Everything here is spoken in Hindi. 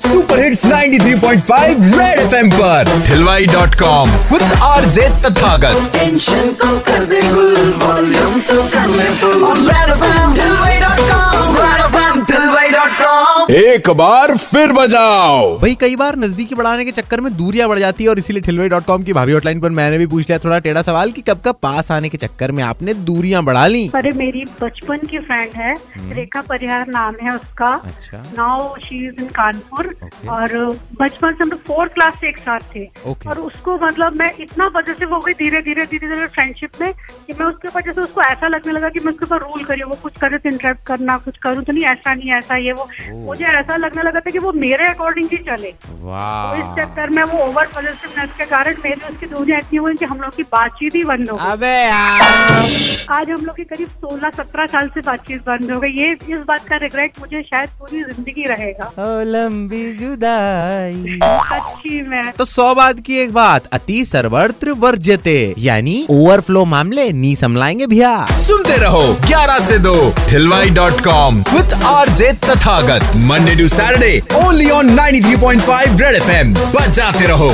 सुपर हिट्स 93.5 रेड एफएम पर। हिलवाई dot com with R J Tathagat. Tension को कर दे गुल वॉल्यूम तो कर ले फुल रेड एफएम एक बार फिर बजाओ। भाई कई बार नजदीकी बढ़ाने के चक्कर में दूरियाँ बढ़ जाती है और इसीलिए ठिलवे डॉट कॉम की भाभी हॉटलाइन पर मैंने भी पूछ लिया थोड़ा टेढ़ा सवाल कि कब कब पास आने के चक्कर में आपने दूरियाँ बढ़ा ली? अरे मेरी बचपन की फ्रेंड है रेखा परिहार नाम है उसका। अच्छा। Now she is in Kanpur और बचपन से हम लोग फोर्थ क्लास से एक साथ थे. और उसको मतलब मैं इतना वजह से हो गई धीरे धीरे धीरे धीरे फ्रेंडशिप में कि मैं उसके वजह से उसको ऐसा लगने लगा कि मैं उसके ऊपर रूल करी वो कुछ करे तो इंटरप्ट करना कुछ करूँ तो नहीं ऐसा नहीं ऐसा ये वो मुझे ऐसा लगने लगा था कि वो मेरे अकॉर्डिंग ही चले। तो इस चक्कर में वो ओवर पॉजिटिवनेस के कारण मेरी उसकी दूरियाँ इतनी हुई कि हम लोग की बातचीत ही बंद हो गई। अबे आज हम लोग की करीब 16-17 साल से बातचीत बंद हो गई। ये इस बात का रिग्रेट मुझे शायद पूरी ज़िंदगी रहेगा। लंबी जुदाई। अच्छी मैं। तो सौ बात की एक बात अति सर्वत्र वर्ज्यते यानी ओवरफ्लो मामले नी समलाएँगे भैया। सुनते रहो 11 से दो हिलवाई dot com with R J Tathagat. Monday to Saturday only on 93.5 red FM बजाते रहो।